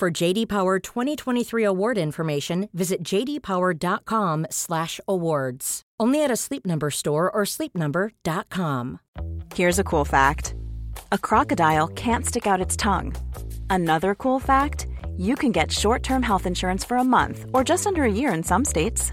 For JD Power 2023 award information, visit jdpower.com/awards. Only at a Sleep Number store or sleepnumber.com. Here's a cool fact a crocodile can't stick out its tongue. Another cool fact you can get short term health insurance for a month or just under a year in some states.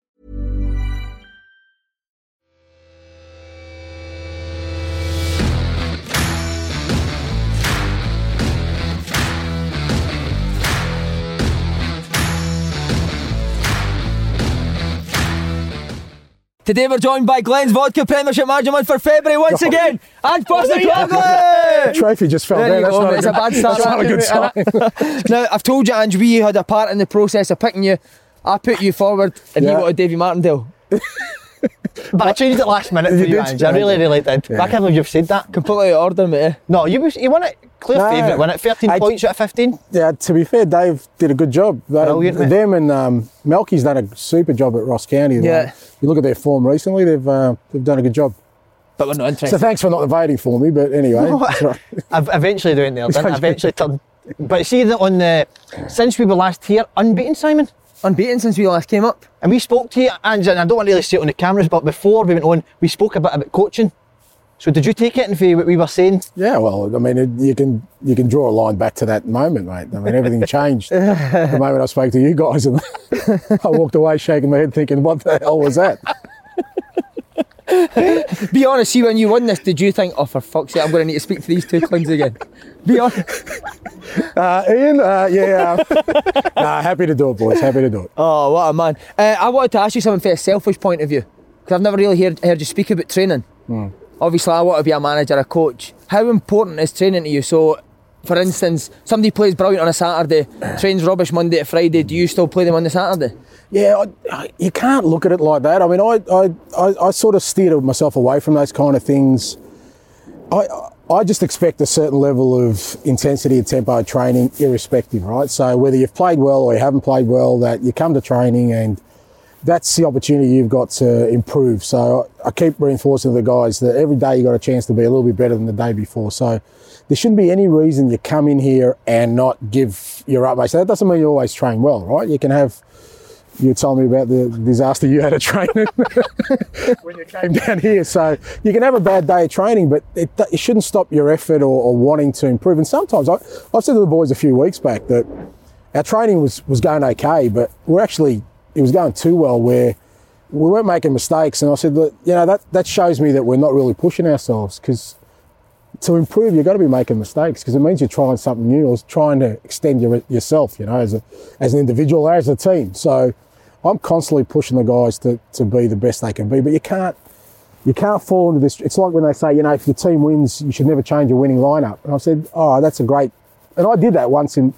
Today we're joined by Glen's Vodka Premiership Management for February once again, and Foster! Trophy just fell There down. That's not it's a bad good- start. That's not a good sign. now, I've told you, Ange, we had a part in the process of picking you. I put you forward, and you Yeah. wanted Davy Martindale. But I changed it last minute You for you, did? Ange. I really, really did. I can't believe you've said that. Completely out of order, mate. No, you was, you won it. Clear No. favourite, won it. 13 I- points out of 15. Yeah, to be fair, Dave did a good job. They, Brilliant, mate. them and um, Malky's done a super job at Ross County. Yeah. Like, you look at their form recently; they've uh, they've done a good job. But we're not interested. So thanks for not voting for me. But anyway, that's right. I've eventually doing there, didn't I? Eventually turned. But see that on the since we were last here, unbeaten, Simon. Unbeaten since we last came up. And we spoke to you, Ange, and I don't want to really say it on the cameras, but before we went on, we spoke a bit about coaching. So did you take it and for what we were saying? yeah. Well, I mean, it, you can you can draw a line back to that moment, mate. I mean, everything changed the moment I spoke to you guys, and I walked away shaking my head, thinking, "What the hell was that?" Be honest, see when you won this, did you think, oh for fuck's sake, I'm going to need to speak to these two clowns again? Be honest. Uh, Ian, uh, yeah, nah, happy to do it, boys. Happy to do it. Oh, what a man. Uh, I wanted to ask you something from a selfish point of view. Because I've never really heard, heard you speak about training. Obviously, I want to be a manager, a coach. How important is training to you? So, for instance, somebody plays brilliant on a Saturday, trains rubbish Monday to Friday. Do you still play them on the Saturday? Yeah, I, I, you can't look at it like that. I mean, I, I, I, I sort of steered myself away from those kind of things. I, I just expect a certain level of intensity and tempo training, irrespective, right? So whether you've played well or you haven't played well, that you come to training and that's the opportunity you've got to improve. So I keep reinforcing the guys that every day you got a chance to be a little bit better than the day before. So there shouldn't be any reason you come in here and not give your utmost. So that doesn't mean you always train well, right? You can have you told me about the disaster you had at training when you came down here. So you can have a bad day of training, but it, it shouldn't stop your effort or, or wanting to improve. And sometimes I, I've said to the boys a few weeks back that our training was, was going okay, but we're actually it was going too well where we weren't making mistakes. And I said that you know that that shows me that we're not really pushing ourselves because to improve, you've got to be making mistakes because it means you're trying something new or trying to extend your, yourself, you know, as, a, as an individual or as a team. So I'm constantly pushing the guys to, to be the best they can be, but you can't you can't fall into this. It's like when they say, you know, if your team wins, you should never change your winning lineup. And I said, oh, that's a great, and I did that once in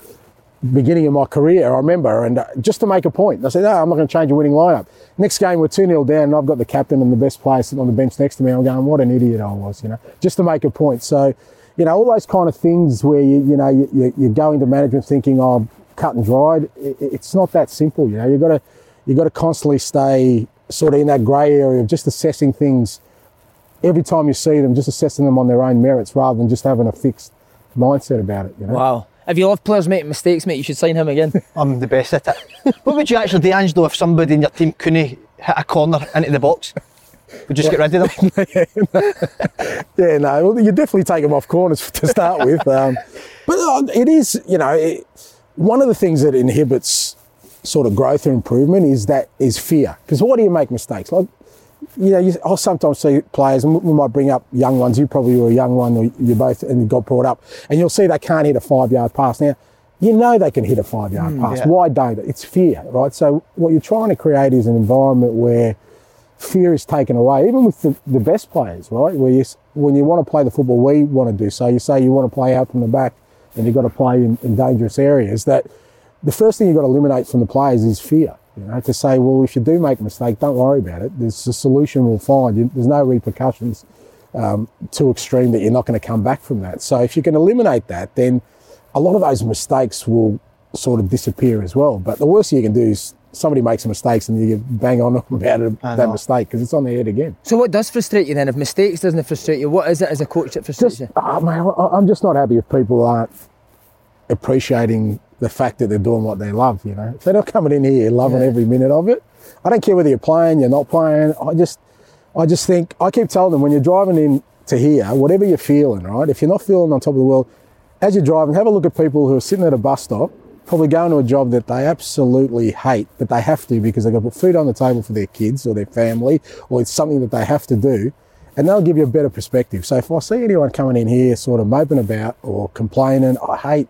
beginning of my career, I remember, and uh, just to make a point. I said, oh, I'm not going to change a winning lineup. Next game, we're 2 0 down, and I've got the captain and the best player sitting on the bench next to me. I'm going, what an idiot I was, you know, just to make a point. So, you know, all those kind of things where, you, you know, you, you, go into management thinking, oh, cut and dried. It, it's not that simple, you know. You've got to, you've got to constantly stay sort of in that grey area of just assessing things every time you see them, just assessing them on their own merits rather than just having a fixed mindset about it, you know. Wow. If you love players making mistakes, mate, you should sign him again. I'm the best at it. what would you actually do, Angelo, if somebody in your team couldn't hit a corner into the box? Would you just get rid of them? Yeah, no, well, you definitely take them off corners to start with. Um, but uh, it is, you know, it, one of the things that inhibits sort of growth or improvement is that is fear. Because why do you make mistakes? Like, you know, you, I'll sometimes see players, and we might bring up young ones. You probably were a young one, or you both, and you got brought up, and you'll see they can't hit a five yard pass. Now, you know they can hit a five yard hmm, pass. yeah. Why don't it? It's fear, right? So, what you're trying to create is an environment where fear is taken away, even with the, the best players, right? Where you, when you want to play the football we want to do, so you say you want to play out from the back and you've got to play in, in dangerous areas, that the first thing you've got to eliminate from the players is fear. You know, to say, well, if you do make a mistake, don't worry about it. There's a solution we'll find. You, there's no repercussions um, too extreme that you're not going to come back from that. So if you can eliminate that, then a lot of those mistakes will sort of disappear as well. But the worst thing you can do is somebody makes a mistake and you bang on about it, that mistake because it's on their head again. So what does frustrate you then? If mistakes doesn't frustrate you, what is it as a coach that frustrates Just, you? oh, man, I'm just not happy if people aren't appreciating the fact that they're doing what they love. You know, if they're not coming in here loving Yeah. every minute of it, I don't care whether you're playing, you're not playing. I just, I just think I keep telling them when you're driving in to here, whatever you're feeling, right? If you're not feeling on top of the world, as you're driving, have a look at people who are sitting at a bus stop, probably going to a job that they absolutely hate, but they have to because they've got to put food on the table for their kids or their family, or it's something that they have to do. And they'll give you a better perspective. So if I see anyone coming in here sort of moping about or complaining, I hate,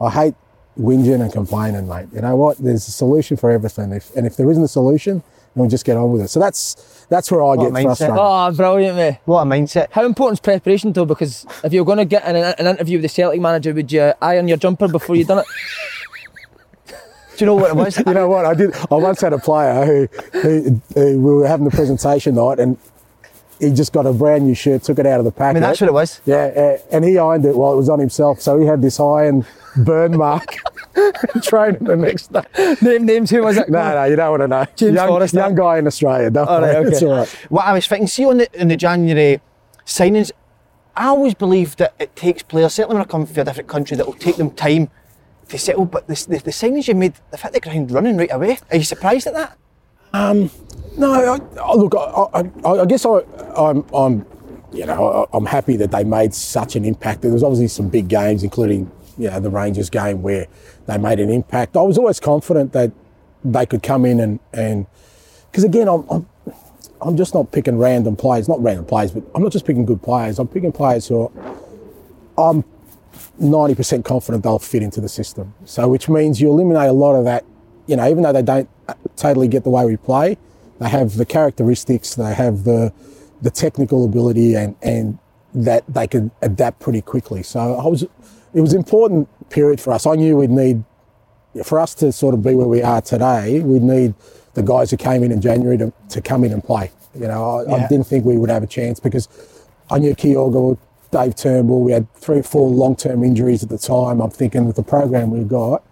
I hate whinging and complaining, mate. You know what? There's a solution for everything. If, and if there isn't a solution, then we just get on with it. So that's that's where I What get a mindset. frustrated. Oh, brilliant, mate. What a mindset. How important is preparation though? Because if you're going to get an, an interview with the Celtic manager, would you iron your jumper before you done it? Do you know what it was? You know what? I did. I once had a player who, who, who we were having the presentation night, and he just got a brand new shirt, took it out of the packet. I mean, that's what it was. Yeah, and he ironed it while it was on himself, so he had this iron burn mark. Training the next day. Name names. Who was it? No, no, you don't want to know. James young, Forrester. young guy in Australia. Don't All right, worry, okay. all right. What I was thinking, see on the, in the January signings, I always believe that it takes players, certainly when I come from a different country, that will take them time to settle. But the, the, the signings you made, they've hit the ground running right away. Are you surprised at that? Um, no, I, I, look, I, I, guess I, I'm, I'm, you know, I- I'm happy that they made such an impact. There was obviously some big games, including, you know, the Rangers game where they made an impact. I was always confident that they could come in and, and because again, I'm, I'm, I'm just not picking random players, not random players, but I'm not just picking good players. I'm picking players who are, I'm 90% confident they'll fit into the system. So, which means you eliminate a lot of that, you know, even though they don't totally get the way we play, they have the characteristics, they have the, the technical ability and, and that they can adapt pretty quickly. So I was, it was an important period for us. I knew we'd need, for us to sort of be where we are today, we'd need the guys who came in in January to, to come in and play. You know, I, I didn't think we would have a chance because I knew Kyogo, Dave Turnbull, we had three or four long-term injuries at the time. I'm thinking with the program we've got,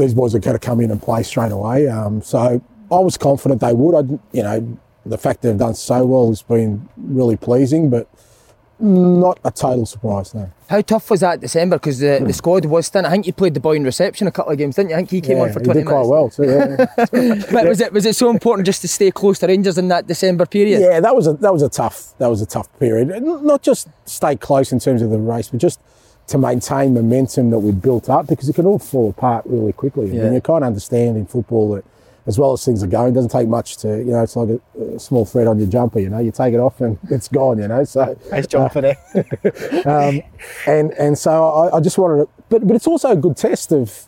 these boys are going to come in and play straight away. Um, so I was confident they would. I, you know, the fact they've done so well has been really pleasing, but not a total surprise, no. How tough was that December? Because the, the squad was thin. I think you played the boy in reception a couple of games, didn't you? I think he came Yeah, on for 20 he 20 did quite minutes. well. So, yeah. But was it was it so important just to stay close to Rangers in that December period? Yeah, that was a that was a tough that was a tough period. Not just stay close in terms of the race, but just to maintain momentum that we'd built up because it can all fall apart really quickly. I Yeah. mean, you can't understand in football that as well as things are going, it doesn't take much to you know. It's like a, a small thread on your jumper. You know, you take it off and it's gone. You know, so Nice jump for there. um, and and so I, I just wanted to, but but it's also a good test of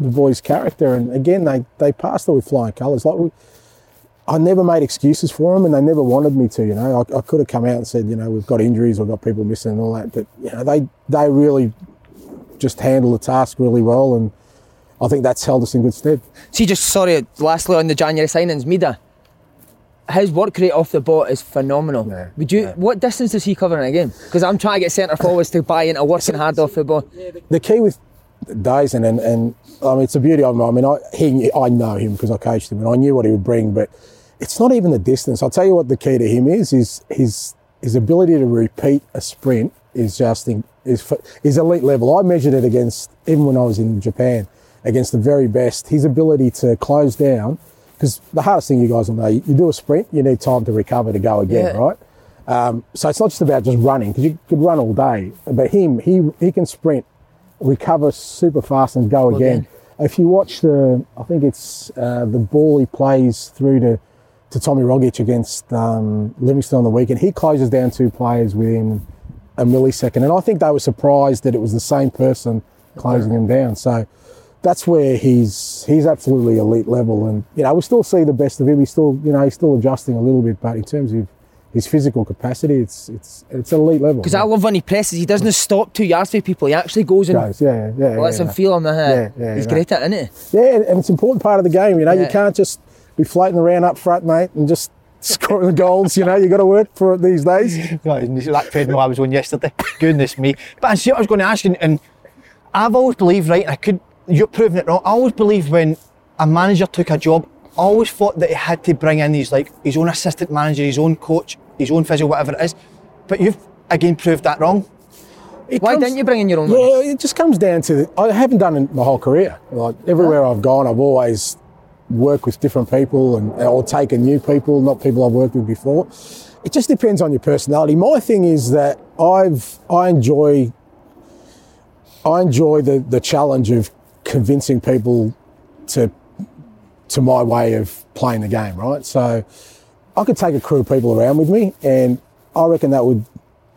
the boys' character. And again, they they passed it with flying colours. Like we, I never made excuses for them, and they never wanted me to. You know, I, I could have come out and said, you know, we've got injuries, we've got people missing, and all that. But you know, they they really just handled the task really well, and I think that's held us in good stead. See, just sorry, lastly on the January signings, Maeda. His work rate off the ball is phenomenal. Would you? What distance does he cover in a game? Because I'm trying to get centre forwards to buy into working hard off the ball. the key with Daizen and, and I mean it's a beauty of him. I mean I he I know him because I coached him and I knew what he would bring, but it's not even the distance. I'll tell you what the key to him is is his his ability to repeat a sprint is just in, is is elite level. I measured it against even when I was in Japan against the very best. His ability to close down because the hardest thing you guys will know, you, you do a sprint, you need time to recover to go again, Yeah. right? Um, so it's not just about just running because you could run all day, but him, he he can sprint, recover super fast and go again. again. If you watch the, I think it's uh, the ball he plays through to to Tommy Rogic against um, Livingston on the weekend. He closes down two players within a millisecond, and I think they were surprised that it was the same person closing him down. So that's where he's he's absolutely elite level, and you know we still see the best of him. He's still you know he's still adjusting a little bit, but in terms of his physical capacity, it's it's it's elite level. Because I love when he presses, he doesn't stop two yards from people. He actually goes and Goes, yeah, yeah, lets yeah, him feel him. Uh, Yeah, yeah, he's yeah. great at it, isn't he? Yeah, and it's an important part of the game. You know, you can't just be floating around up front, mate, and just scoring the goals. You know, you got to work for it these days. Right, and that treadmill I was on yesterday. Goodness me. But I see what I was going to ask you, and I've always believed, right, and I could, you're proving it wrong. I always believed when a manager took a job, I always thought that he had to bring in his, like, his own assistant manager, his own coach, his own physio, whatever it is. But you've, again, proved that wrong. It Why comes- didn't you bring in your own? Yeah, it just comes down to I haven't done it my whole career. Like everywhere I've gone, I've always worked with different people and or taken new people, not people I've worked with before. It just depends on your personality. My thing is that I've I enjoy I enjoy the the challenge of convincing people to to my way of playing the game, right? So I could take a crew of people around with me, and I reckon that would,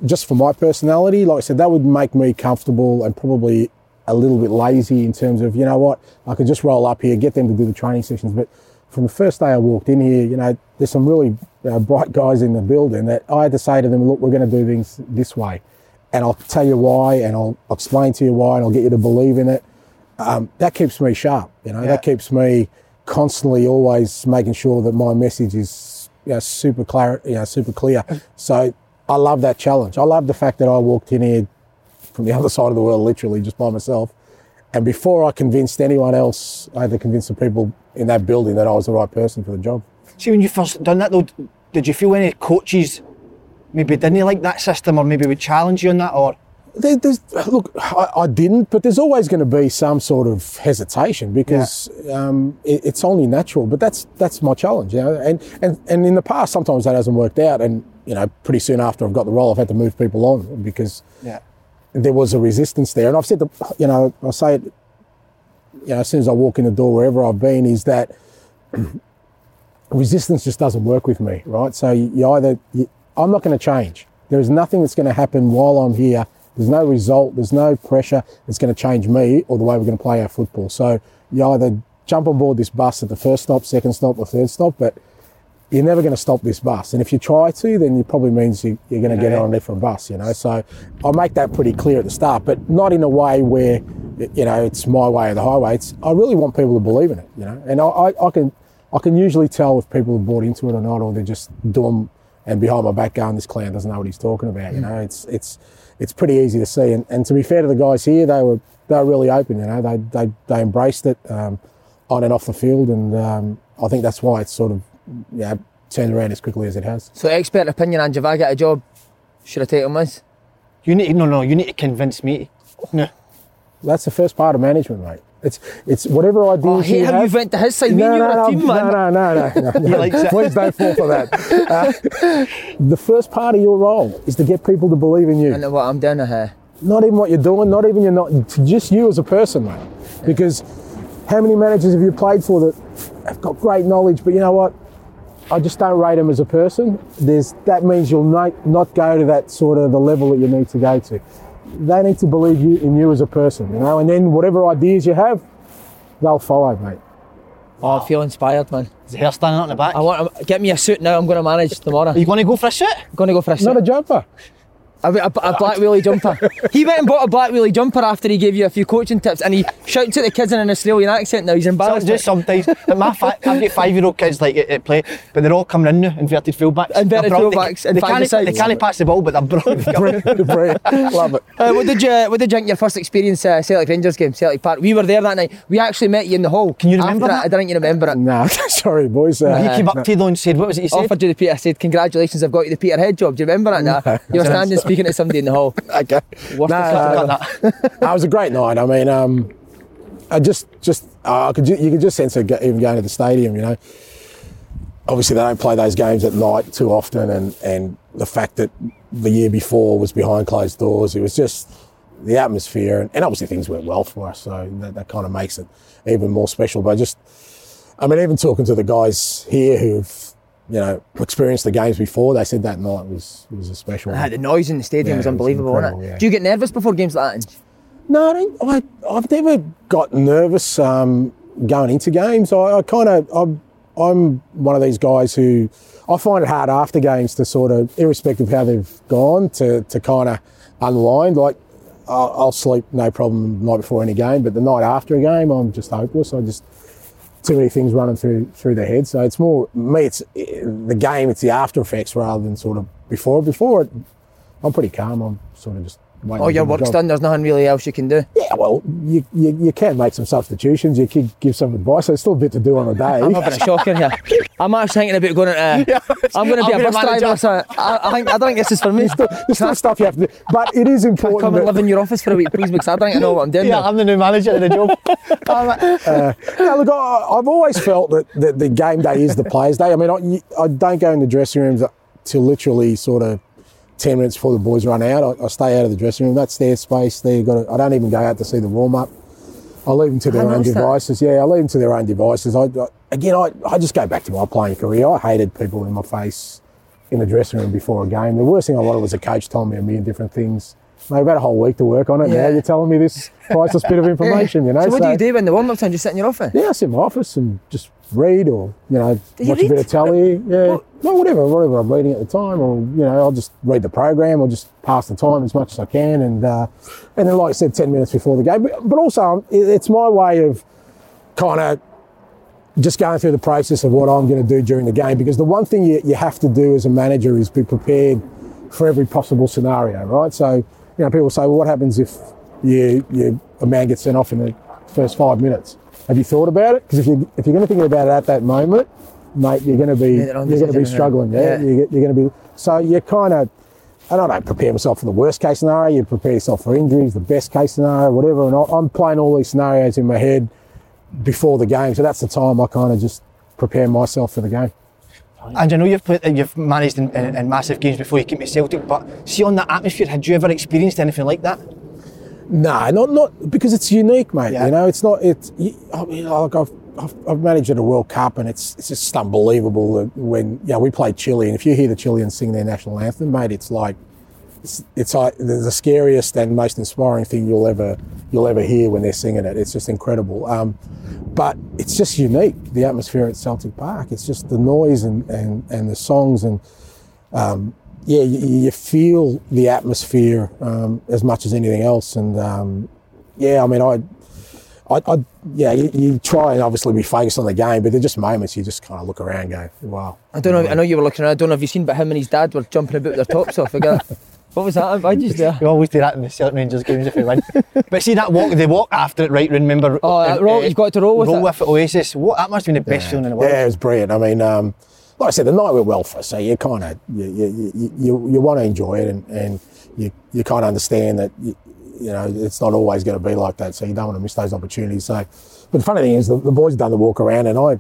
just for my personality, like I said, that would make me comfortable and probably a little bit lazy in terms of, you know what, I could just roll up here, get them to do the training sessions. But from the first day I walked in here, you know, there's some really uh, bright guys in the building that I had to say to them, look, we're going to do things this way. And I'll tell you why, and I'll explain to you why, and I'll get you to believe in it. Um, that keeps me sharp, you know, Yeah. that keeps me constantly always making sure that my message is you know, super clear, you know, super clear. So I love that challenge. I love the fact that I walked in here from the other side of the world, literally just by myself. And before I convinced anyone else, I had to convince the people in that building that I was the right person for the job. See, when you first done that, though, did you feel any coaches maybe didn't like that system or maybe would challenge you on that? Or There, there's, look, I, I didn't, but there's always going to be some sort of hesitation because um, it, it's only natural. But that's that's my challenge, you know. And, and and in the past, sometimes that hasn't worked out, and you know, pretty soon after I've got the role, I've had to move people on because yeah, there was a resistance there. And I've said, the, you know, I say it, you know, as soon as I walk in the door, wherever I've been, is that resistance just doesn't work with me, right? So you, either, you, I'm not going to change. There is nothing that's going to happen while I'm here. There's no result, there's no pressure that's going to change me or the way we're going to play our football. So you either jump on board this bus at the first stop, second stop, or third stop, but you're never going to stop this bus. And if you try to, then it probably means you, you're going to get Yeah. on a different bus, you know. So I make that pretty clear at the start, but not in a way where, you know, it's my way or the highway. It's, I really want people to believe in it, you know. And I, I, I can I can usually tell if people have bought into it or not, or they're just dumb and behind my back going, this clown doesn't know what he's talking about, you know. It's it's it's pretty easy to see. And, and to be fair to the guys here, they were they were really open, you know. They they, they embraced it um, on and off the field, and um, I think that's why it's sort of yeah turned around as quickly as it has. So expert opinion, Ange, if I get a job, should I take him with? you need no, no, you need to convince me. No, That's the first part of management, mate. It's it's whatever ideas Oh, I hate you how have. you went to his side. No, and no, no, team, no, man. no, no, no, no, no. likes it. Please don't fall for that. Uh, the first part of your role is to get people to believe in you. I know what I'm doing here. Not even what you're doing, not even you're not, just you as a person, mate. Because how many managers have you played for that have got great knowledge, but you know what? I just don't rate them as a person. There's that means you'll not, not go to that sort of the level that you need to go to. They need to believe you in you as a person, you know, and then whatever ideas you have, they'll follow, mate. Oh, I feel inspired, man. is the hair standing out in the back? I want to get me a suit now. I'm going to manage tomorrow. Are you going to go for a suit? I'm going to go for a suit. Not a jumper. A, a, a black wheelie jumper. he went and bought a black wheelie jumper after he gave you a few coaching tips, and he shouts at the kids in an Australian accent. Now he's So embarrassed. just sometimes, like my fi- I've got five-year-old kids like at, at play, but they're all coming in now, inverted fullbacks. Inverted They're brilliant. fullbacks They, and they five can't, asides. they can't pass the ball, but they're brilliant. Brilliant, brilliant. Love it. Uh, what did you What did you think your first experience uh, Celtic Rangers game, Celtic Park? We were there that night. We actually met you in the hall. Can you remember that? I don't think you remember it. No, sorry, boys. Uh, he came up to you though and said, "What was it you said?" Offered you the Peter. I said, "Congratulations, I've got you the Peterhead job." Do you remember that? Nah. You were standing speaking to somebody in the hall. okay. Of no, that. That was a great night. I mean, um, I just, just, uh, I could, ju- you could just sense it even going to the stadium. You know, obviously they don't play those games at night too often, and and the fact that the year before was behind closed doors, it was just the atmosphere, and, and obviously things went well for us, so that, that kind of makes it even more special. But just, I mean, even talking to the guys here who've you know, experienced the games before, they said that night was was a special. Ah, one. the noise in the stadium Yeah, was it was unbelievable, wasn't it? yeah. Do you get nervous before games like that? No, I don't, I, I've never got nervous um, going into games. I, I kind of, I'm, I'm one of these guys who I find it hard after games to sort of, irrespective of how they've gone, to, to kind of unwind. Like, I'll, I'll sleep no problem the night before any game, but the night after a game, I'm just hopeless. I just, too many things running through through the head. So it's more, me, it's the game, it's the after effects rather than sort of before. Before it, I'm pretty calm. I'm sort of just waiting. Oh, your work's job. done. There's nothing really else you can do. Yeah, well, you, you, you can make some substitutions. You could give some advice. There's still a bit to do on the day. I'm having a shocker here. I'm actually thinking about going into. Uh, I'm going to be I'll a bus driver. So I, I think I don't think this is for me. There's still stuff you have to do. But it is important. come and live in your office for a week, please? Because I don't know what I'm doing. Yeah, now. I'm the new manager of the job. Uh, no, look, I, I've always felt that, that the game day is the players' day. I mean, I, I don't go in the dressing rooms till literally sort of 10 minutes before the boys run out. I, I stay out of the dressing room. That's their space. They got. to- I don't even go out to see the warm up. I leave them to their I own noticed that. devices. Yeah, I leave them to their own devices. I, I again, I, I just go back to my playing career. I hated people in my face in the dressing room before a game. The worst thing I wanted was a coach telling me a million different things. Had a whole week to work on it. Yeah. Now you're telling me this priceless bit of information. You know. So what do you do when the warm up time? Just sit in your office? Yeah, I sit in my office and just read or, you know, Do you watch a bit of telly. Yeah. What? No, whatever, whatever I'm reading at the time or, you know, I'll just read the program or just pass the time as much as I can. And, uh, and then, like I said, 10 minutes before the game. But, but also, um, it's my way of kind of just going through the process of what I'm going to do during the game because the one thing you, you have to do as a manager is be prepared for every possible scenario, right? So, you know, people say, well, what happens if you, you a man gets sent off in the first five minutes? Have you thought about it? Because if you if you're going to think about it at that moment, mate, you're going to be their you're going to be struggling. Yeah, yeah. You're, you're going to be so you're kind of. And I don't prepare myself for the worst case scenario. You prepare yourself for injuries, the best case scenario, whatever. And I'm playing all these scenarios in my head before the game. So that's the time I kind of just prepare myself for the game. And I know you've played, uh, you've managed in, in, in massive games before you came to Celtic, but see on that atmosphere, had you ever experienced anything like that? No, not not because it's unique, mate. Yeah. You know, it's not. You- I mean, like I've, I've I've managed at a World Cup, and it's it's just unbelievable when yeah we play Chile, and if you hear the Chileans sing their national anthem, mate, it's like it's, it's the, scariest and most inspiring thing you'll ever you'll ever hear when they're singing it. It's just incredible. Um, but it's just unique. The atmosphere at Celtic Park. It's just the noise and and, and the songs and um, yeah, you, you feel the atmosphere um, as much as anything else. And um, yeah, I mean, I, I, I yeah, you, you try and obviously be focused on the game, but there are just moments you just kind of look around, and go, wow. I don't know. I know you were looking around. I don't know if you've seen, but him and his dad were jumping about their tops off. Again. What was that? I just there. We always do that in the Celtic Rangers games if we win. but see that walk, they walk after it, right? Remember? Oh, uh, roll- uh, you've got to roll with roll it. with Oasis. What that must have been the best feeling in the world. Yeah, it was brilliant. I mean, um, like I said, the night went well for us, so you kind of you you, you, you, you want to enjoy it, and, and you you kind of understand that you, you know it's not always going to be like that, so you don't want to miss those opportunities. So, but the funny thing is, the, the boys done the walk around, and I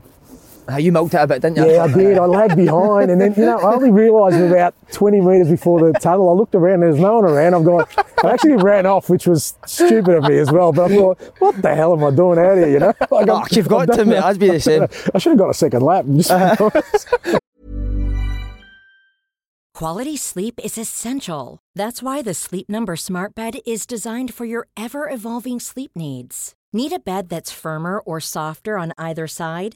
Ah, you milked it a bit, didn't you? Yeah, I did. I lagged behind, and then you know I only realised about 20 metres before the tunnel. I looked around. There's no one around. I'm going. I actually ran off, which was stupid of me as well. But I thought, what the hell am I doing out here? You know, like, Oh, I'm- you've got I'm to, done mate. now. I'd be the same. I should have got a second lap. Just Quality sleep is essential. That's why the Sleep Number Smart Bed is designed for your ever evolving sleep needs. Need a bed that's firmer or softer on either side?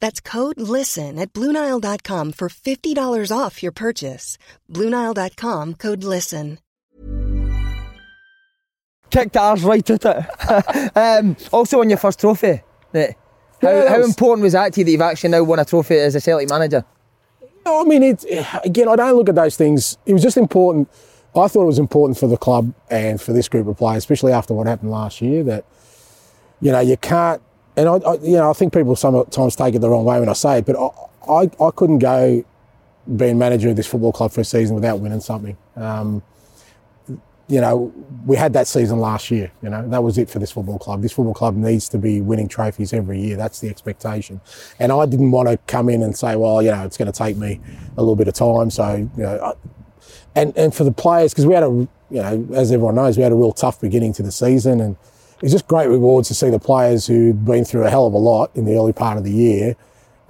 That's code LISTEN at Bluenile.com for $50 off your purchase. Bluenile.com code LISTEN. Kicked ours right at it. um, also on your first trophy. Right. How, Yeah, how was- important was that to you that you've actually now won a trophy as a Celtic manager? No, I mean, it, again, I don't look at those things. It was just important. I thought it was important for the club and for this group of players, especially after what happened last year, that, you know, you can't, and I, I you know, I think people sometimes take it the wrong way when I say it, but I, I, I couldn't go being manager of this football club for a season without winning something. Um, you know, we had that season last year. You know, that was it for this football club. This football club needs to be winning trophies every year. That's the expectation. And I didn't want to come in and say, well, you know, it's going to take me a little bit of time. So, you know, I, and and for the players, because we had a, you know, as everyone knows, we had a real tough beginning to the season, and it's just great rewards to see the players who'd been through a hell of a lot in the early part of the year,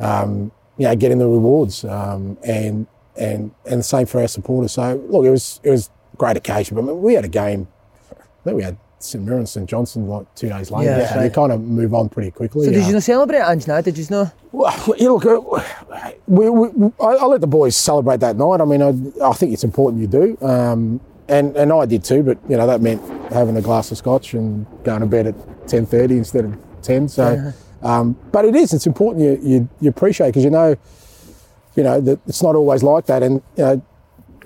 um, you know, getting the rewards, um, and and and the same for our supporters. So look, it was it was a great occasion. But I mean, we had a game. I think we had St Mirren, and St Johnstone like two days later. Yeah, so right. you kind of move on pretty quickly. So did Uh, you not celebrate Ange now? Did you know? well, you look, uh, we, we, I, I let the boys celebrate that night. I mean, I, I think it's important you do, um, and and I did too. But you know, that meant having a glass of scotch and going to bed at ten thirty instead of ten. So, um, but it is. It's important you you, you appreciate because you know, you know that it's not always like that. And you know,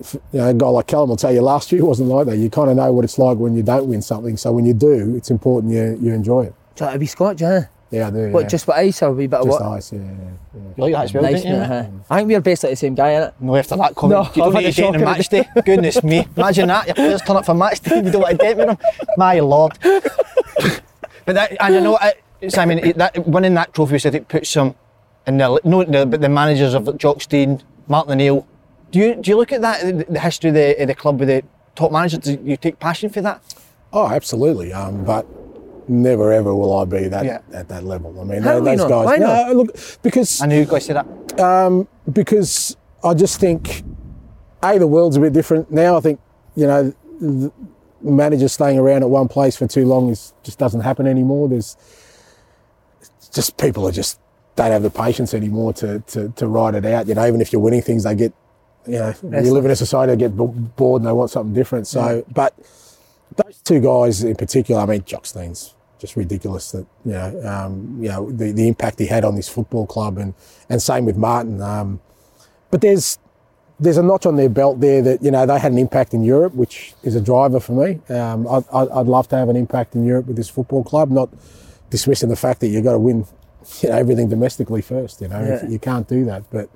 f- you know, a guy like Callum will tell you last year wasn't like that. You kind of know what it's like when you don't win something. So when you do, it's important you you enjoy it. So it'd be Scotch, huh? Yeah, I do. What, yeah. just with ice or a wee bit of just what? ice? Yeah, yeah, yeah. You like that as well, Nice, didn't you? mate, huh? I think we're basically the same guy, innit? No, after that comment, No, you don't I've had need a to date on match day. Goodness me. Imagine that, your players turn up for match day and you don't want to date with them. My lord. but that, and you know, I, Simon, it- that, winning that trophy, I said it puts some in the, no, the, but the managers of Jock Stein, Martin O'Neill, do you, do you look at that, the, the history of the, of the club with the top managers, do you take passion for that? Oh, absolutely. Um, but never ever will I be that Yeah. at that level. I mean, How tho- those not? guys. Why no, not? look, because And who guys say that? Um, because I just think a the world's a bit different now. I think you know the managers staying around at one place for too long is just doesn't happen anymore. There's just people are just don't have the patience anymore to, to to ride it out. You know, even if you're winning things, they get you know you live in a society they get b- bored and they want something different. So, but those two guys in particular, I mean, Jock Stein's just ridiculous that you know, um, you know the, the impact he had on this football club, and and same with Martin. Um, but there's there's a notch on their belt there that you know they had an impact in Europe, which is a driver for me. Um, I'd, I'd I'd love to have an impact in Europe with this football club, not dismissing the fact that you've got to win, you know, everything domestically first. You know, Yeah. you can't do that, but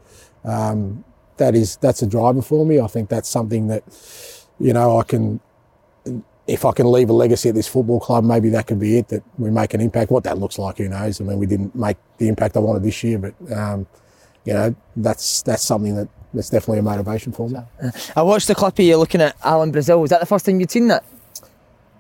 um, that is that's a driver for me. I think that's something that you know I can if I can leave a legacy at this football club, maybe that could be it. That we make an impact. What that looks like, who knows? I mean, we didn't make the impact I wanted this year, but um, you know, that's that's something that that's definitely a motivation for me. I watched the clip of you looking at Alan Brazil. Was that the first time you'd seen that?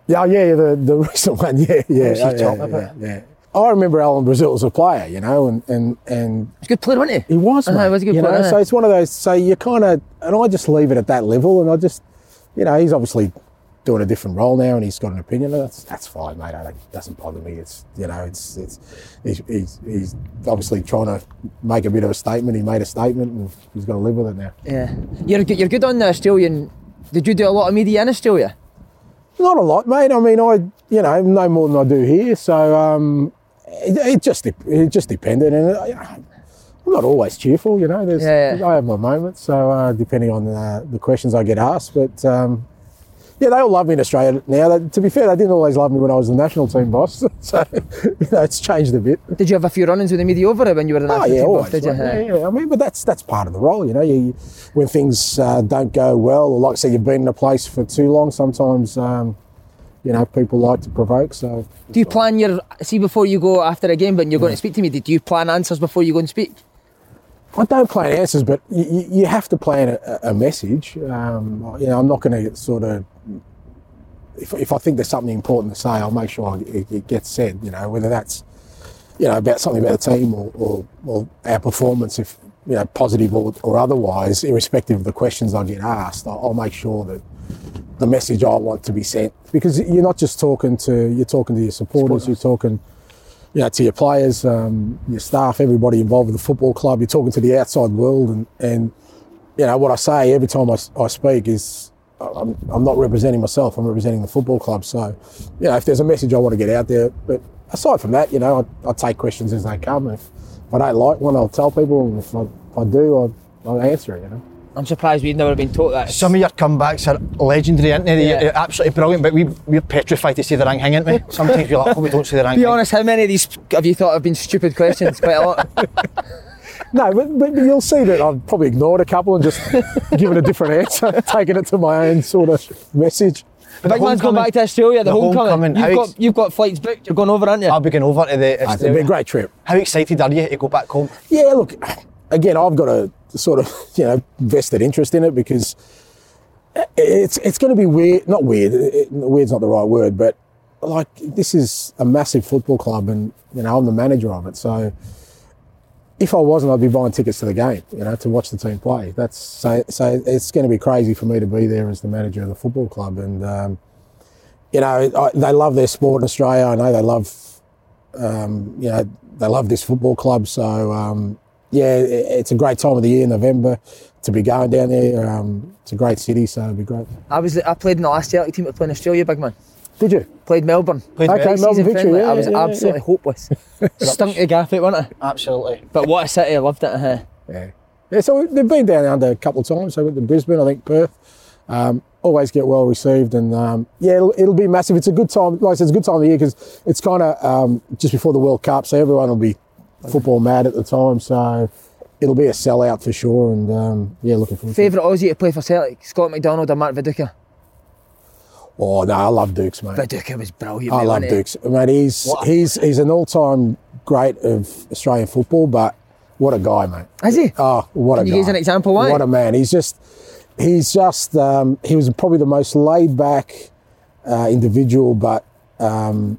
Yeah, yeah, the the recent one, yeah, yeah, oh, yeah, yeah, yeah. I remember Alan Brazil as a player, you know, and and and He's a good player, wasn't he? He was, Uh-huh, mate. he was a good you player, know. So it's one of those. So you kind of, and I just leave it at that level, and I just, you know, he's obviously doing a different role now, and he's got an opinion. That's that's fine, mate. I it doesn't bother me. It's you know, it's it's he's, he's he's obviously trying to make a bit of a statement. He made a statement, and he's got to live with it now. Yeah. You're good, you're good on the Australian. Did you do a lot of media in Australia? Not a lot, mate. I mean, I you know no more than I do here. So um, it, it just it just depended, and uh, I'm not always cheerful. You know, there's Yeah, yeah. I have my moments. So uh, depending on uh, the questions I get asked, but um, yeah, they all love me in Australia now. They, to be fair, they didn't always love me when I was the national team boss. so you know, it's changed a bit. Did you have a few run-ins with the media over it when you were the Oh national yeah, team? always. boss, Did you? yeah, yeah. I mean, but that's that's part of the role, you know. You, you- when things uh, don't go well, or like I say, you've been in a place for too long. Sometimes, um, you know, people like to provoke. So Do you plan your see before you go after a game when you're going to speak to me? Did you plan answers before you go and speak? I don't plan answers, but you, you, you have to plan a, a message. Um, you know, I'm not going to sort of. If, if I think there's something important to say, I'll make sure it, it gets said. You know, whether that's you know about something about the team or, or, or our performance, if you know positive or, or otherwise, irrespective of the questions I get asked, I'll, I'll make sure that the message I want to be sent because you're not just talking to you're talking to your supporters, you're talking you know, to your players, um, your staff, everybody involved with the football club. You're talking to the outside world, and, and you know what I say every time I, I speak is I'm, I'm not representing myself. I'm representing the football club. So, you know, if there's a message I want to get out there, but aside from that, you know, I, I take questions as they come. If, if I don't like one, I'll tell people. And if I, if I do, I'll, I'll answer it. You know. I'm surprised we've never been taught that. Some of your comebacks are legendary, aren't they? Yeah. You're absolutely brilliant, but we, we're petrified to see the rank hang, aren't we? Sometimes you're like, oh, we don't see the rank Be hang. honest, how many of these have you thought have been stupid questions? Quite a lot. No, but, but you'll see that I've probably ignored a couple and just given a different answer, taking it to my own sort of message. But Big the man's going homecoming- back to Australia. The, the homecoming. homecoming, You've how got ex- you've got flights booked. You're going over, aren't you? I'll be going over to the ah, It's been a great trip. How excited are you to go back home? Yeah, look, again, I've got a sort of you know vested interest in it because it's it's going to be weird. Not weird. It, weird's not the right word, but like this is a massive football club, and you know I'm the manager of it. So if I wasn't, I'd be buying tickets to the game, you know, to watch the team play. That's so. So it's going to be crazy for me to be there as the manager of the football club, and um, you know I, they love their sport in Australia. I know they love um, you know, they love this football club. So, um, yeah, it, it's a great time of the year, November, to be going down there. Um, it's a great city, so it'd be great. I was I played in the last Celtic team to play in Australia, big man. Did you? Played Melbourne. Played Pre- Okay, Melbourne season victory, friendly. yeah, I was yeah, yeah, absolutely hopeless. Stunk to gaff it, wasn't it? Absolutely. But what a city! I loved it. Uh-huh. Yeah. Yeah, so they've been down under a couple of times. So went to Brisbane, I think Perth. Um, always get well received, and um, yeah, it'll, it'll be massive. It's a good time. Like I said, it's a good time of the year because it's kind of um, just before the World Cup, so everyone will be football mad at the time. So it'll be a sellout for sure, and um, yeah, looking forward. to it. Favourite Aussie to play for Celtic? Scott McDonald or Mark Viduka? Oh no, I love Dukes, mate. Viduka was brilliant. I mate, love? Dukes. Mate, he's What? he's he's an all-time great of Australian football, but what a guy, mate. Is he? Oh, what Can a guy. give an example why? What a man. He's just he's just um, he was probably the most laid-back uh, individual, but um,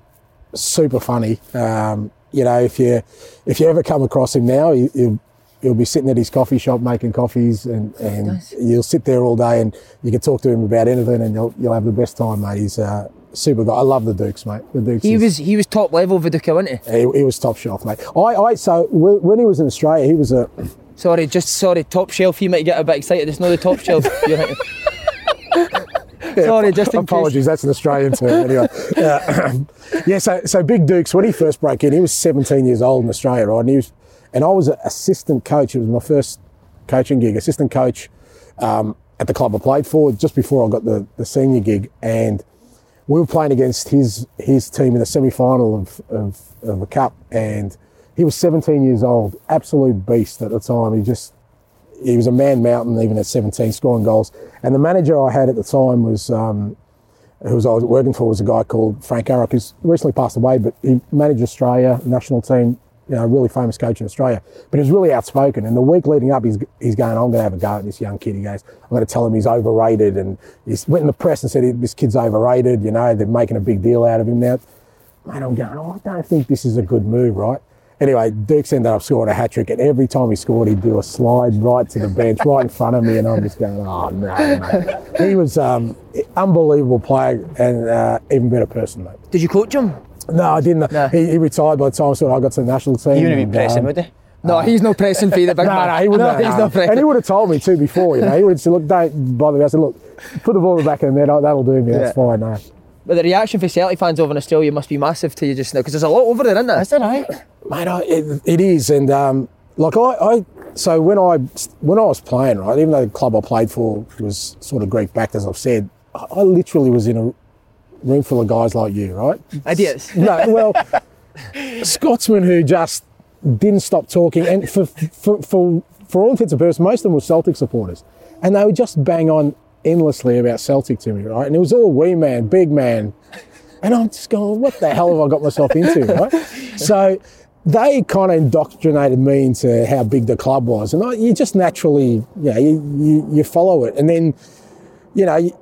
super funny. Um, you know, if you if you ever come across him now, you, you he'll be sitting at his coffee shop making coffees, and, and Nice. you'll sit there all day, and you can talk to him about anything, and you'll you'll have the best time, mate. He's a super guy. I love the Dukes, mate. The Dukes. He is- was he was top level Viduka, wasn't he? he, he was top shelf, mate. I, I so wh- when he was in Australia, he was a Sorry, just sorry. Top shelf. You might get a bit excited. It's not the top shelf. Thinking. sorry, just in apologies. That's an Australian term, anyway. Uh, yeah, so so Big Dukes when he first broke in, he was 17 years old in Australia, right? And he was, and I was an assistant coach. It was my first coaching gig, assistant coach um, at the club I played for just before I got the, the senior gig, and we were playing against his his team in the semi final of, of of the cup, and he was 17 years old, absolute beast at the time. He just he was a man mountain even at 17, scoring goals. And the manager I had at the time was, um, who was I was working for, was a guy called Frank Arok, who's recently passed away, but he managed Australia national team. You know, really famous coach in Australia, but he was really outspoken. And the week leading up, he's, he's going, I'm going to have a go at this young kid. He goes, I'm going to tell him he's overrated. And he went in the press and said, this kid's overrated. You know, they're making a big deal out of him now. Mate, I'm going, oh, I don't think this is a good move, right? Anyway, Dukes ended up scoring a hat trick, and every time he scored, he'd do a slide right to the bench, right in front of me, and I'm just going, oh no. He was um, unbelievable player and uh, even better person, mate. Did you coach him? No, I didn't. No. He, he retired by the time sort of I got to the national team. He wouldn't be and, pressing, um, would he? No, he's no pressing for you, the big no, man. no, he wouldn't. No, no, he's no. not pressing. And he would have told me too before, you know. He would have said, "Look, don't bother me." I said, "Look, put the ball in the back of the net. That'll do me. That's fine." No. But the reaction for Celtic fans over in Australia must be massive to you just now because there's a lot over there, isn't there? Is that right? mate. I, it, it is, and um, like I, I, so when I when I was playing, right, even though the club I played for was sort of Greek backed, as I've said, I I literally was in a room full of guys like you, right? Idiots. No, well, Scotsmen who just didn't stop talking, and for for for, for all intents and purposes, most of them were Celtic supporters, and they would just bang on endlessly about Celtic to me, right? And it was all wee man, big man, and I'm just going, what the hell have I got myself into, right? So they kind of indoctrinated me into how big the club was, and I, you just naturally, yeah, you, you you follow it, and then, you know.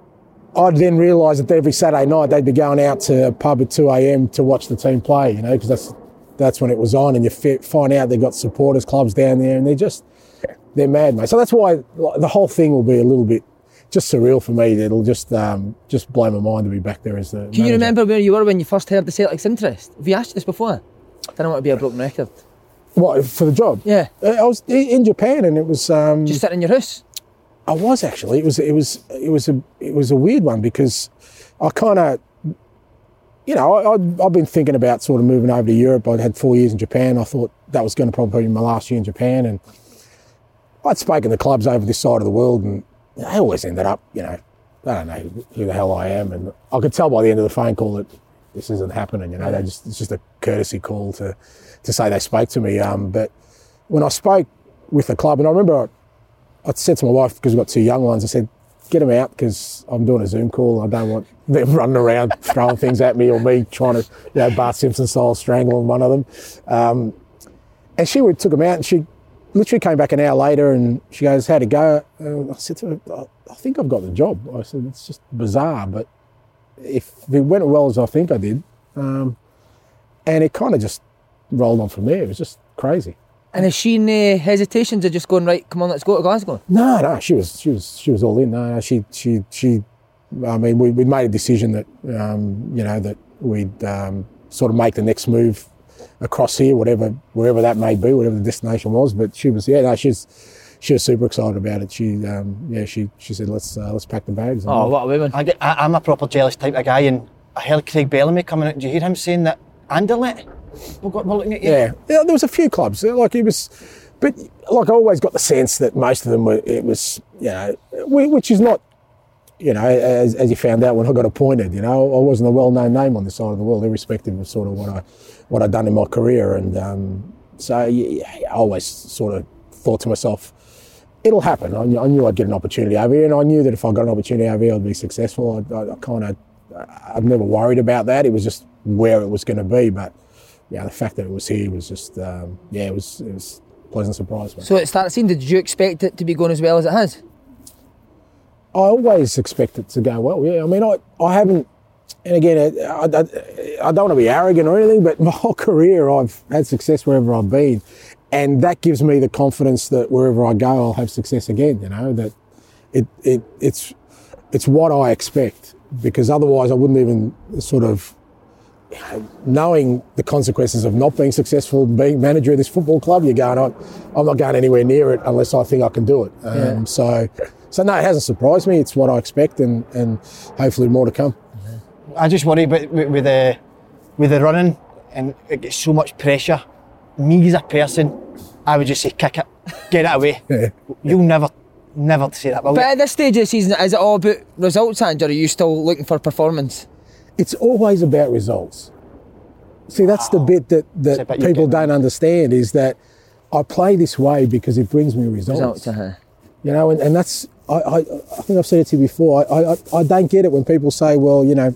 I'd then realise that every Saturday night they'd be going out to a pub at 2 a.m. to watch the team play, you know, because that's that's when it was on, and you fi- find out they've got supporters clubs down there, and they're just they're mad, mate. So that's why like, the whole thing will be a little bit just surreal for me. It'll just um, just blow my mind to be back there as the. Can you remember where you were when you first heard the Celtic's interest? Have you asked this before? I don't want to be a broken record. what for the job? Yeah. Uh, I was in Japan, and it was. Um, Just sitting in your house. I was actually. It was. It was. It was a. It was a weird one because I kind of. You know, I, I've been thinking about sort of moving over to Europe. I'd had four years in Japan. I thought that was going to probably be my last year in Japan, and I'd spoken to clubs over this side of the world, and they always ended up, you know, I don't know who the hell I am, and I could tell by the end of the phone call that this isn't happening. You know, they just it's just a courtesy call to to say they spoke to me. Um, but when I spoke with the club, and I remember I, said to my wife because we've got two young ones, I said, "Get them out because I'm doing a Zoom call. I don't want them running around throwing things at me or me trying to, you know, Bart Simpson style strangling one of them." Um, and she would, took them out, and she literally came back an hour later, and she goes, "How'd it go?" And I said to her, "I- "I think I've got the job." I said, "It's just bizarre, but if it went well as I think I did, um, and it kind of just rolled on from there. It was just crazy." And has she no hesitations of just going, right, come on, let's go to Glasgow? No, no, she was she was she was all in. No, no, she she she. I mean, we we made a decision that um, you know that we'd um, sort of make the next move across here, whatever wherever that may be, whatever the destination was. But she was yeah, no, she's she was super excited about it. She um, yeah, she she said let's uh, let's pack the bags. Oh, what a woman. I get, I, I'm a proper jealous type of guy, and I heard Craig Bellamy coming out. Did you hear him saying that Anderlecht Yeah, yeah. There was a few clubs like it was, but like I always got the sense that most of them were. It was you know, which is not, you know, as, as you found out when I got appointed. You know, I wasn't a well-known name on this side of the world, irrespective of sort of what I what I'd done in my career, and um, so yeah, I always sort of thought to myself. It'll happen. I knew, I knew I'd get an opportunity over here, and I knew that if I got an opportunity over here, I'd be successful. I, I, I kind of, I've never worried about that. It was just where it was going to be, but yeah, the fact that it was here was just, um, yeah, it was, it was a pleasant surprise. mate. So at start scene, did you expect it to be going as well as it has? I always expect it to go well. Yeah, I mean, I, I haven't, and again, I, I, I don't want to be arrogant or anything, but my whole career I've had success wherever I've been, and that gives me the confidence that wherever I go, I'll have success again. You know that it, it it's it's what I expect because otherwise I wouldn't even sort of knowing the consequences of not being successful, being manager of this football club, you're going, I'm, I'm not going anywhere near it unless I think I can do it. Um, Yeah. So, so no, it hasn't surprised me. It's what I expect, and, and hopefully more to come. I just worry about with, with the with the running, and it gets so much pressure. Me as a person, I would just say kick it, get it away. You'll never, never say that. Will But you? at this stage of the season, is it all about results, Ange, or are you still looking for performance? It's always about results. See, that's the bit that, that you people don't understand is that I play this way because it brings me results. Results, uh-huh. You know, and, and that's, I, I, I think I've said it to you before. I, I, I don't get it when people say, well, you know,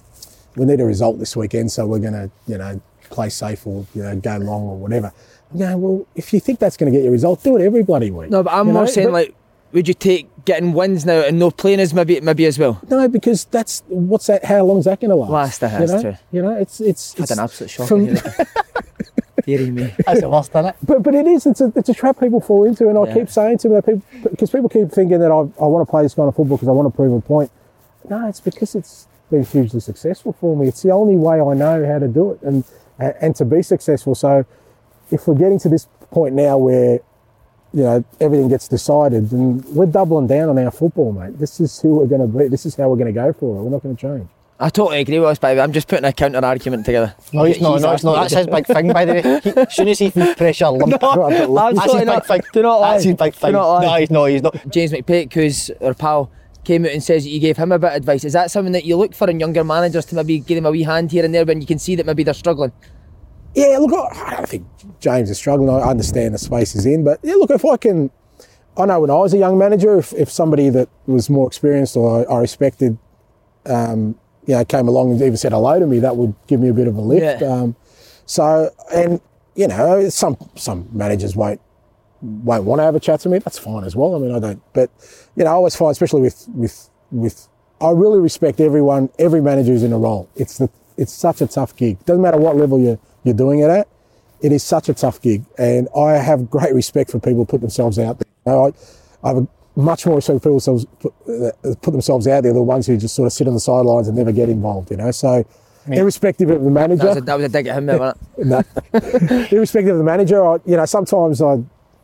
we need a result this weekend, so we're going to, you know, play safe or, you know, go long or whatever. I'm well, if you think that's going to get you a result, do it every bloody week. No, but I'm You more saying but- like, would you take getting wins now and no playing as maybe maybe as well? No, because that's what's that? How long is that going to last? Last, uh, you that's know? true. You know, it's it's. Had it's an absolute shock. from- Deary me. That's the worst, isn't it? But but it is. It's a it's a trap people fall into, and I Yeah. keep saying to them that people because people keep thinking that I I want to play this kind of football because I want to prove a point. No, it's because it's been hugely successful for me. It's the only way I know how to do it and and, and to be successful. So if we're getting to this point now where you know everything gets decided, And we're doubling down on our football, mate. This is who we're going to be. This is how we're going to go for it. We're not going to change. I totally agree with us, baby. I'm just putting a counter argument together. No, he's not. No, it's not. That's his big thing, by the way. He, as soon as he feels pressure, lump. Right, That's his big not. thing. Do not lie. That's his big thing. Do not lie. No, he's not. He's not. James McPake, who's our pal, came out and says that you gave him a bit of advice. Is that something that you look for in younger managers to maybe give them a wee hand here and there when you can see that maybe they're struggling? Yeah, look, I don't think James is struggling. I understand the space he's in, but yeah, look, if I can, I know when I was a young manager, if, if somebody that was more experienced or I, I respected, um, you know, came along and even said hello to me, that would give me a bit of a lift. Yeah. Um, so, and you know, some some managers won't won't want to have a chat to me. That's fine as well. I mean, I don't, but you know, I always find, especially with with with, I really respect everyone, every manager who's in a role. It's the it's such a tough gig. Doesn't matter what level you're you're doing it at. It is such a tough gig, and I have great respect for people who put themselves out there. You know, I, I have a much more respect for people who put, uh, put themselves out there, the ones who just sort of sit on the sidelines and never get involved. You know, so irrespective of the manager, That was a, that was a dig at him there, wasn't it? no. Irrespective of the manager, I, you know, sometimes I,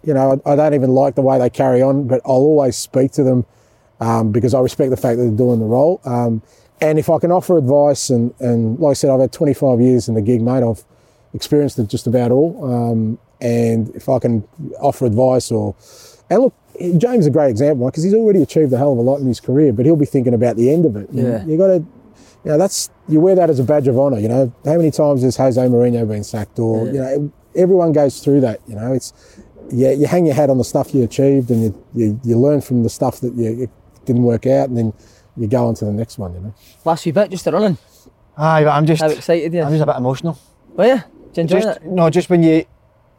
you know, I, I don't even like the way they carry on, but I'll always speak to them um, because I respect the fact that they're doing the role. Um, and if I can offer advice, and, and like I said, I've had 25 years in the gig, mate. I've experienced it just about all. Um, and if I can offer advice or, and look, James is a great example because he's already achieved a hell of a lot in his career, but he'll be thinking about the end of it. You- Yeah. You got to, you know, that's you wear that as a badge of honour. You know, how many times has Jose Mourinho been sacked, or you know, everyone goes through that. You know, it's yeah, you hang your hat on the stuff you achieved, and you you, you learn from the stuff that you, it didn't work out, and then you go on to the next one. You know. Last few bit, just a running. Aye, but I'm just, How excited you? I'm just a bit emotional. Oh yeah, do you enjoy Just it? no, just when you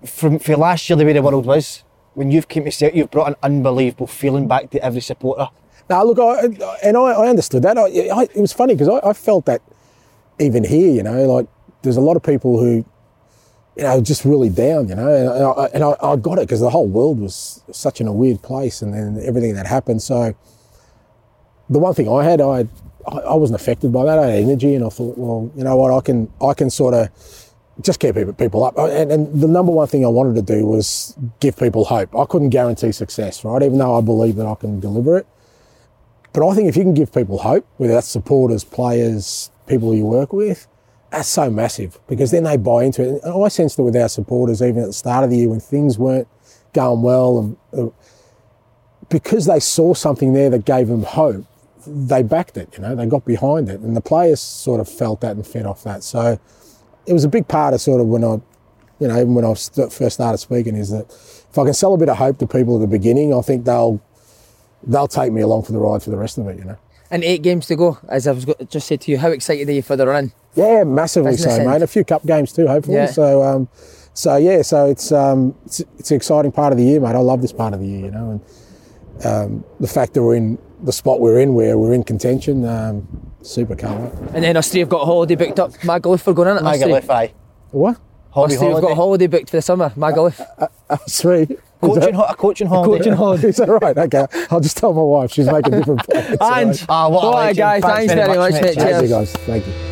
from for last year the way the world was, when you've came to Celtic, you've brought an unbelievable feeling back to every supporter. Now, look, I, and I, I understood that. I, I, it was funny because I, I felt that even here, you know, like there's a lot of people who, you know, just really down, you know, and I, and I, I got it because the whole world was such in a weird place, and then everything that happened. So, the one thing I had, I, I I wasn't affected by that. I had energy, and I thought, well, you know what, I can, I can sort of just keep people- up. And, and the number one thing I wanted to do was give people hope. I couldn't guarantee success, right? Even though I believe that I can deliver it. But I think if you can give people hope, whether that's supporters, players, people you work with, that's so massive because then they buy into it. And I sensed it with our supporters even at the start of the year when things weren't going well and uh, because they saw something there that gave them hope, they backed it, you know, they got behind it. And the players sort of felt that and fed off that. So it was a big part of sort of when I, you know, even when I st- first started speaking is that if I can sell a bit of hope to people at the beginning, I think they'll, they'll take me along for the ride for the rest of it, you know. And eight games to go, as I was go- just said to you. How excited are you for the run? Yeah, massively Business so, end. mate. A few cup games too, hopefully. Yeah. So, um, so yeah, so it's um, it's it's an exciting part of the year, mate. I love this part of the year, you know, and um, the fact that we're in the spot we're in, where we're in contention, um, super can't wait. And then Australia have got a holiday booked up. Magaluf for going in it. Magaluf, aye. What? Hobby Australia have got a holiday. holiday booked for the summer. Magaluf. Sweet. Coaching, ho- a coaching holiday. Coaching holiday. Is that right? Okay. I'll just tell my wife. She's making different plans. And Ah, what a All right, legend. guys. Thanks Thanks, very very much, much, mate. mate. Thank you, Cheers. guys. Thank you.